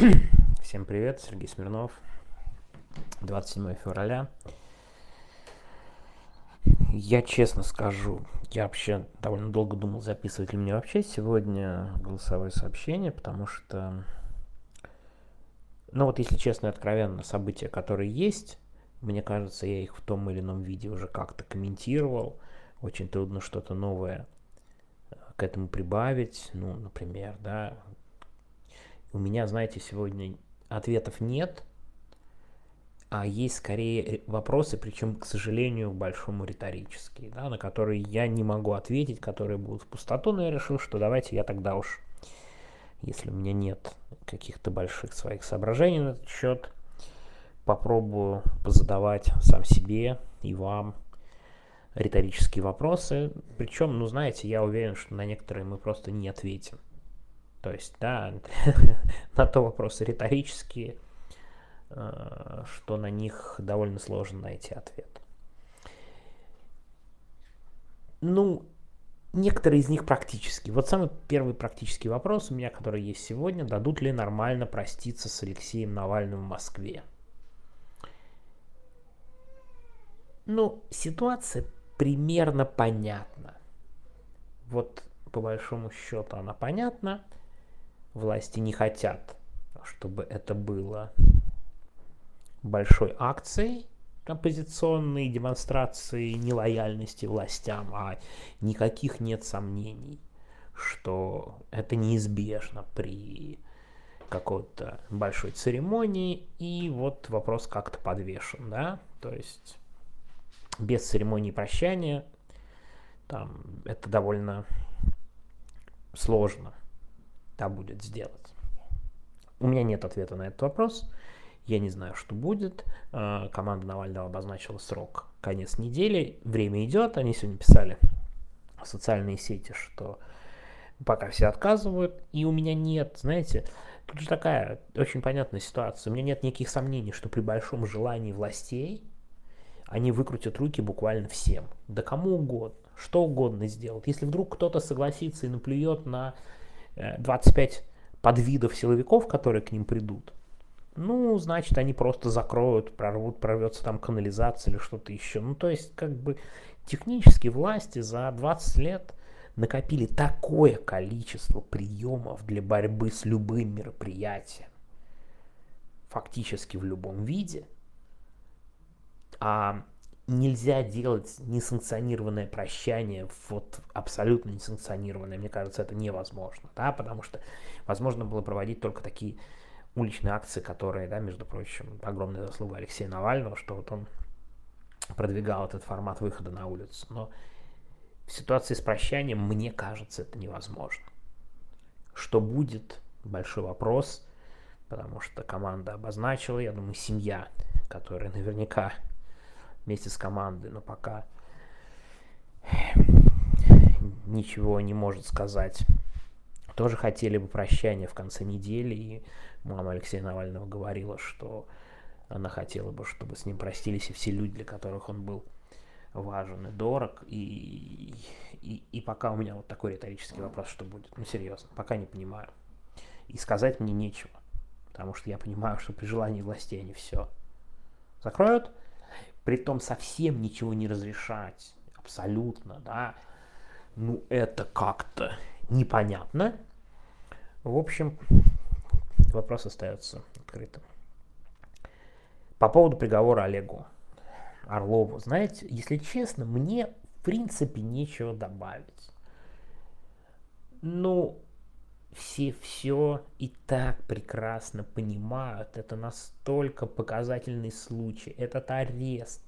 Всем привет, Сергей Смирнов. 27 февраля. Я честно скажу, я вообще довольно долго думал, записывать ли мне вообще сегодня голосовое сообщение, потому что, ну вот если честно и откровенно, события, которые есть, мне кажется, я их в том или ином виде уже как-то комментировал. Очень трудно что-то новое э, к этому прибавить. Ну, например, да, у меня, знаете, сегодня ответов нет, а есть скорее вопросы, причем, к сожалению, большому риторические, да, на которые я не могу ответить, которые будут в пустоту, но я решил, что давайте я тогда уж, если у меня нет каких-то больших своих соображений на этот счет, попробую позадавать сам себе и вам риторические вопросы. Причем, ну, знаете, я уверен, что на некоторые мы просто не ответим. То есть, да, на то вопросы риторические, э, что на них довольно сложно найти ответ. Ну, некоторые из них практически. Вот самый первый практический вопрос у меня, который есть сегодня, дадут ли нормально проститься с Алексеем Навальным в Москве? Ну, ситуация примерно понятна. Вот по большому счету она понятна власти не хотят, чтобы это было большой акцией оппозиционной демонстрации нелояльности властям, а никаких нет сомнений, что это неизбежно при какой-то большой церемонии, и вот вопрос как-то подвешен, да, то есть без церемонии прощания там это довольно сложно та будет сделать? У меня нет ответа на этот вопрос. Я не знаю, что будет. А, команда Навального обозначила срок конец недели. Время идет. Они сегодня писали в социальные сети, что пока все отказывают. И у меня нет, знаете, тут же такая очень понятная ситуация. У меня нет никаких сомнений, что при большом желании властей они выкрутят руки буквально всем. Да кому угодно, что угодно сделают. Если вдруг кто-то согласится и наплюет на 25 э, подвидов силовиков, которые к ним придут, ну, значит, они просто закроют, прорвут, прорвется там канализация или что-то еще. Ну, то есть, как бы, технически власти за 20 лет накопили такое количество приемов для борьбы с любым мероприятием, фактически в любом виде, а нельзя делать несанкционированное прощание, вот абсолютно несанкционированное, мне кажется, это невозможно, да, потому что возможно было проводить только такие уличные акции, которые, да, между прочим, огромная заслуга Алексея Навального, что вот он продвигал этот формат выхода на улицу, но в ситуации с прощанием, мне кажется, это невозможно. Что будет? Большой вопрос, потому что команда обозначила, я думаю, семья, которая наверняка вместе с командой, но пока ничего не может сказать. Тоже хотели бы прощания в конце недели, и мама Алексея Навального говорила, что она хотела бы, чтобы с ним простились и все люди, для которых он был важен и дорог. И, и, и пока у меня вот такой риторический вопрос, что будет. Ну, серьезно, пока не понимаю. И сказать мне нечего. Потому что я понимаю, что при желании властей они все закроют, при том совсем ничего не разрешать, абсолютно, да, ну это как-то непонятно. В общем, вопрос остается открытым. По поводу приговора Олегу Орлову, знаете, если честно, мне в принципе нечего добавить. Ну, все все и так прекрасно понимают. Это настолько показательный случай. Этот арест.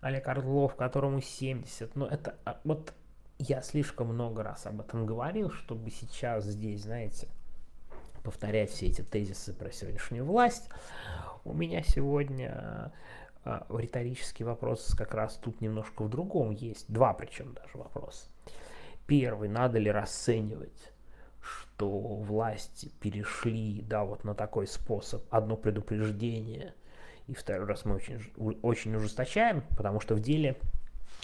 Олег Орлов, которому 70. Ну, это а, вот я слишком много раз об этом говорил, чтобы сейчас здесь, знаете, повторять все эти тезисы про сегодняшнюю власть. У меня сегодня а, риторический вопрос как раз тут немножко в другом есть. Два причем даже вопроса. Первый, надо ли расценивать что власти перешли, да, вот на такой способ, одно предупреждение, и второй раз мы очень, очень ужесточаем, потому что в деле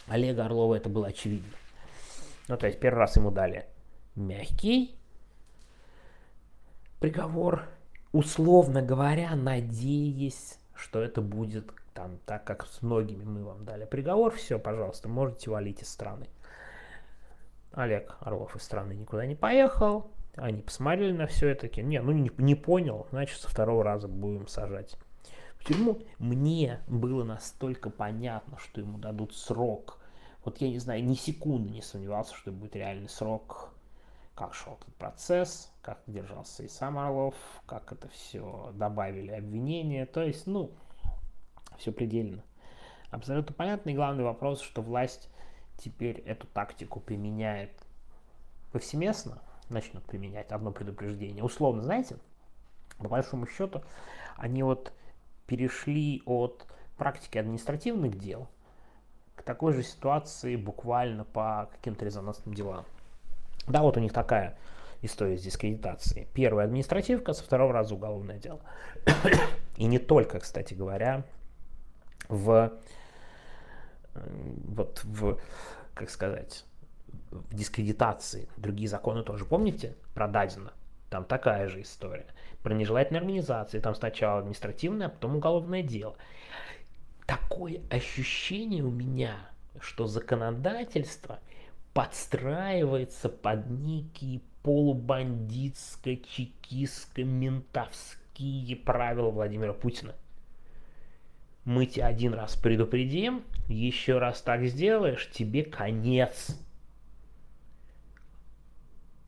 Олега Орлова это было очевидно. Ну, то есть первый раз ему дали мягкий приговор, условно говоря, надеясь, что это будет там, так как с многими мы вам дали приговор, все, пожалуйста, можете валить из страны. Олег Орлов из страны никуда не поехал, они посмотрели на все это, не, ну не, не понял, значит со второго раза будем сажать тюрьму. Мне было настолько понятно, что ему дадут срок. Вот я не знаю, ни секунды не сомневался, что будет реальный срок, как шел этот процесс, как держался и сам Орлов, как это все добавили обвинения. То есть, ну, все предельно. Абсолютно понятно. И главный вопрос, что власть теперь эту тактику применяет повсеместно, начнут применять одно предупреждение. Условно, знаете, по большому счету, они вот перешли от практики административных дел к такой же ситуации буквально по каким-то резонансным делам. Да, вот у них такая история с дискредитацией. Первая административка, со второго раза уголовное дело. И не только, кстати говоря, в вот в, как сказать, в дискредитации. Другие законы тоже, помните, про Дадина? Там такая же история. Про нежелательные организации. Там сначала административное, а потом уголовное дело. Такое ощущение у меня, что законодательство подстраивается под некие полубандитско-чекистско-ментовские правила Владимира Путина мы тебя один раз предупредим, еще раз так сделаешь, тебе конец.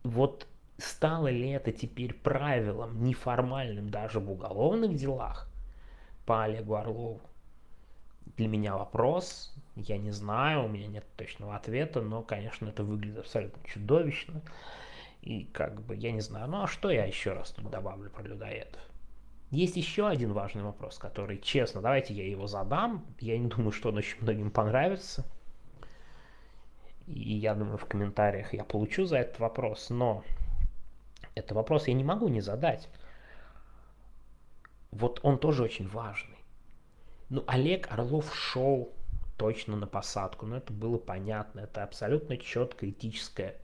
Вот стало ли это теперь правилом, неформальным даже в уголовных делах по Олегу Орлову? Для меня вопрос, я не знаю, у меня нет точного ответа, но, конечно, это выглядит абсолютно чудовищно. И как бы, я не знаю, ну а что я еще раз тут добавлю про людоедов? Есть еще один важный вопрос, который, честно, давайте я его задам. Я не думаю, что он очень многим понравится. И я думаю, в комментариях я получу за этот вопрос. Но этот вопрос я не могу не задать. Вот он тоже очень важный. Ну, Олег Орлов шел точно на посадку, но это было понятно. Это абсолютно четкая этическая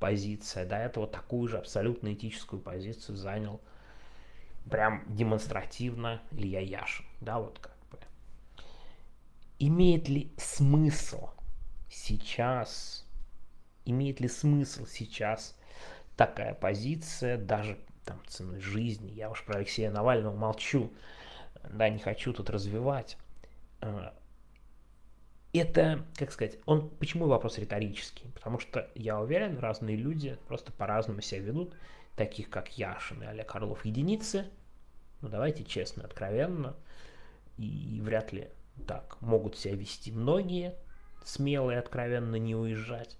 позиция. До этого такую же абсолютно этическую позицию занял прям демонстративно Илья Яшин, да, вот как бы. Имеет ли смысл сейчас, имеет ли смысл сейчас такая позиция, даже там ценой жизни, я уж про Алексея Навального молчу, да, не хочу тут развивать. А, это, как сказать, он, почему вопрос риторический? Потому что я уверен, разные люди просто по-разному себя ведут, таких как Яшин и Олег Орлов единицы, ну давайте честно, откровенно, и вряд ли так могут себя вести многие, смелые, откровенно не уезжать.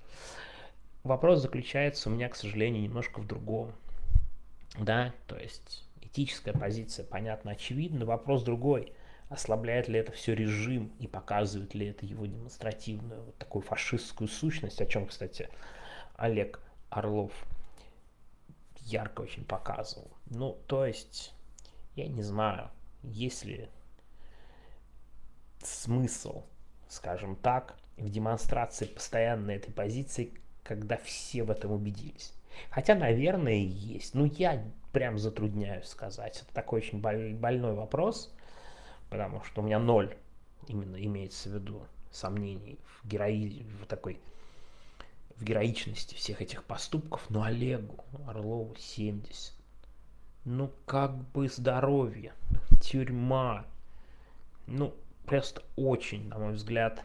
Вопрос заключается у меня, к сожалению, немножко в другом. Да, то есть этическая позиция, понятно, очевидна. Вопрос другой. Ослабляет ли это все режим и показывает ли это его демонстративную вот такую фашистскую сущность, о чем, кстати, Олег Орлов ярко очень показывал. Ну, то есть я не знаю, есть ли смысл, скажем так, в демонстрации постоянной этой позиции, когда все в этом убедились. Хотя, наверное, есть. Ну, я прям затрудняюсь сказать. Это такой очень больной вопрос, потому что у меня ноль именно имеется в виду сомнений в герои, в такой в героичности всех этих поступков, но Олегу Орлову 70 ну как бы здоровье, тюрьма. Ну, просто очень, на мой взгляд,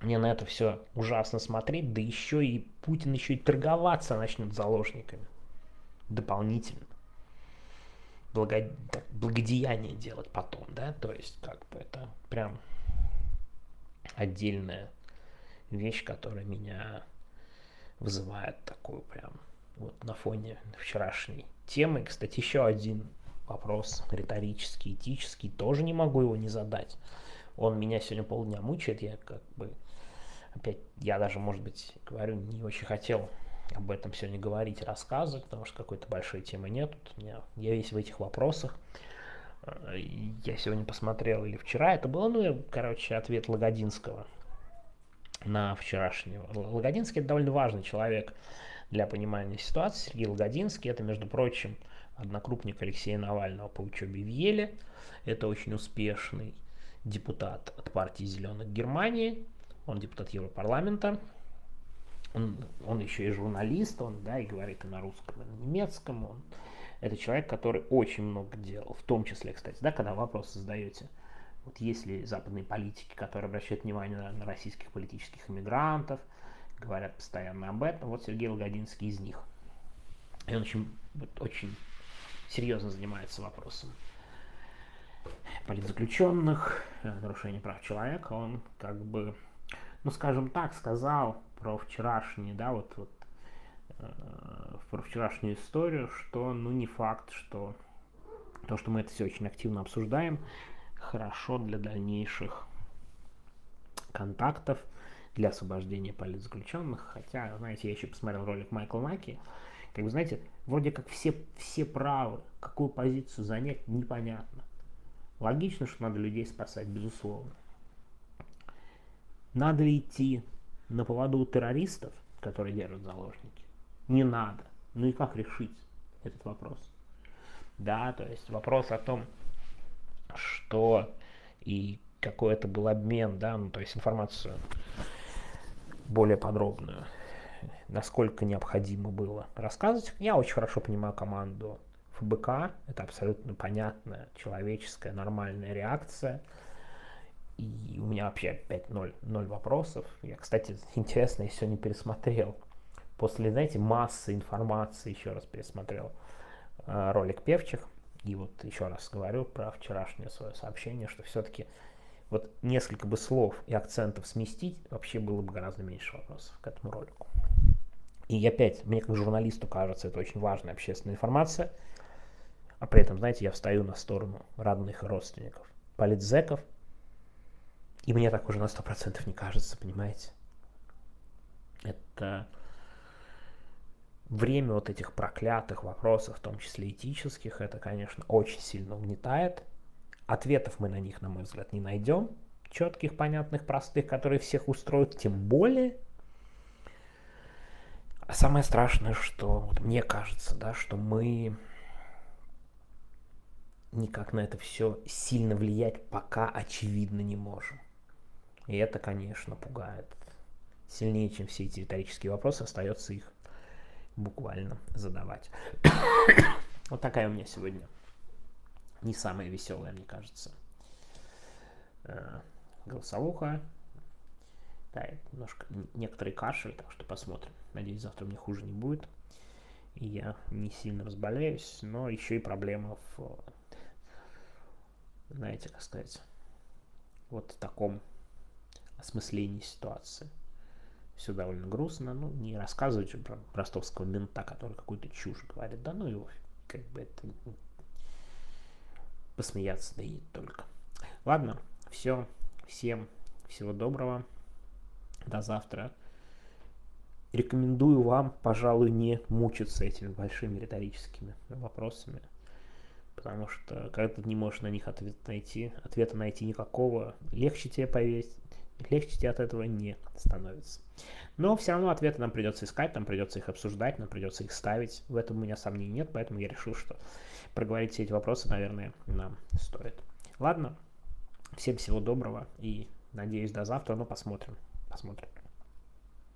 мне на это все ужасно смотреть, да еще и Путин еще и торговаться начнет заложниками дополнительно. Благо... Благодеяние делать потом, да, то есть как бы это прям отдельная вещь, которая меня вызывает такую прям вот на фоне вчерашней темы. Кстати, еще один вопрос риторический, этический, тоже не могу его не задать. Он меня сегодня полдня мучает, я как бы, опять, я даже, может быть, говорю, не очень хотел об этом сегодня говорить, рассказывать, потому что какой-то большой темы нет. У меня, я весь в этих вопросах. Я сегодня посмотрел, или вчера это было, ну, короче, ответ Лагодинского на вчерашнего. Лагодинский это довольно важный человек для понимания ситуации. Сергей Лагодинский, это, между прочим, однокрупник Алексея Навального по учебе в Еле. Это очень успешный депутат от партии Зеленых Германии. Он депутат Европарламента. Он, он еще и журналист, он, да, и говорит и на русском, и на немецком. Он, это человек, который очень много делал, в том числе, кстати, да, когда вопрос задаете, вот есть ли западные политики, которые обращают внимание на, на российских политических иммигрантов, говорят постоянно об этом, вот Сергей Логодинский из них. И он очень, вот, очень серьезно занимается вопросом политзаключенных, э, нарушения прав человека, он как бы, ну скажем так, сказал про вчерашний, да, вот, вот э, про вчерашнюю историю, что ну не факт, что то, что мы это все очень активно обсуждаем, хорошо для дальнейших контактов, для освобождения политзаключенных. Хотя, знаете, я еще посмотрел ролик Майкла Маки. Как бы, знаете, вроде как все, все правы, какую позицию занять, непонятно. Логично, что надо людей спасать, безусловно. Надо ли идти на поводу у террористов, которые держат заложники? Не надо. Ну и как решить этот вопрос? Да, то есть вопрос о том, что и какой это был обмен, да, ну то есть информацию более подробную, насколько необходимо было рассказывать. Я очень хорошо понимаю команду ФБК, это абсолютно понятная, человеческая, нормальная реакция. И у меня вообще опять ноль, ноль вопросов. Я, кстати, интересно, я сегодня пересмотрел. После, знаете, массы информации еще раз пересмотрел э, ролик Певчих. И вот еще раз говорю про вчерашнее свое сообщение, что все-таки вот несколько бы слов и акцентов сместить, вообще было бы гораздо меньше вопросов к этому ролику. И опять, мне как журналисту кажется, это очень важная общественная информация, а при этом, знаете, я встаю на сторону родных родственников, политзеков, и мне так уже на сто процентов не кажется, понимаете? Это время вот этих проклятых вопросов, в том числе этических, это, конечно, очень сильно угнетает. Ответов мы на них, на мой взгляд, не найдем. Четких, понятных, простых, которые всех устроят, тем более. А самое страшное, что вот мне кажется, да, что мы никак на это все сильно влиять пока очевидно не можем. И это, конечно, пугает. Сильнее, чем все эти риторические вопросы, остается их буквально задавать. вот такая у меня сегодня не самая веселая, мне кажется, э, голосовуха. Да, немножко некоторый кашель, так что посмотрим. Надеюсь, завтра мне хуже не будет. И я не сильно разболеюсь, но еще и проблема в, знаете, как сказать, вот в таком осмыслении ситуации. Все довольно грустно, ну, не рассказывать же про ростовского мента, который какую-то чушь говорит, да ну его, как бы это посмеяться, да и только. Ладно, все, всем всего доброго, до завтра. Рекомендую вам, пожалуй, не мучиться этими большими риторическими вопросами, потому что когда ты не можешь на них ответ найти, ответа найти никакого, легче тебе повесить, легче тебе от этого не становится. Но все равно ответы нам придется искать, нам придется их обсуждать, нам придется их ставить. В этом у меня сомнений нет, поэтому я решил, что проговорить все эти вопросы, наверное, нам стоит. Ладно, всем всего доброго и надеюсь до завтра, но посмотрим. Посмотрим.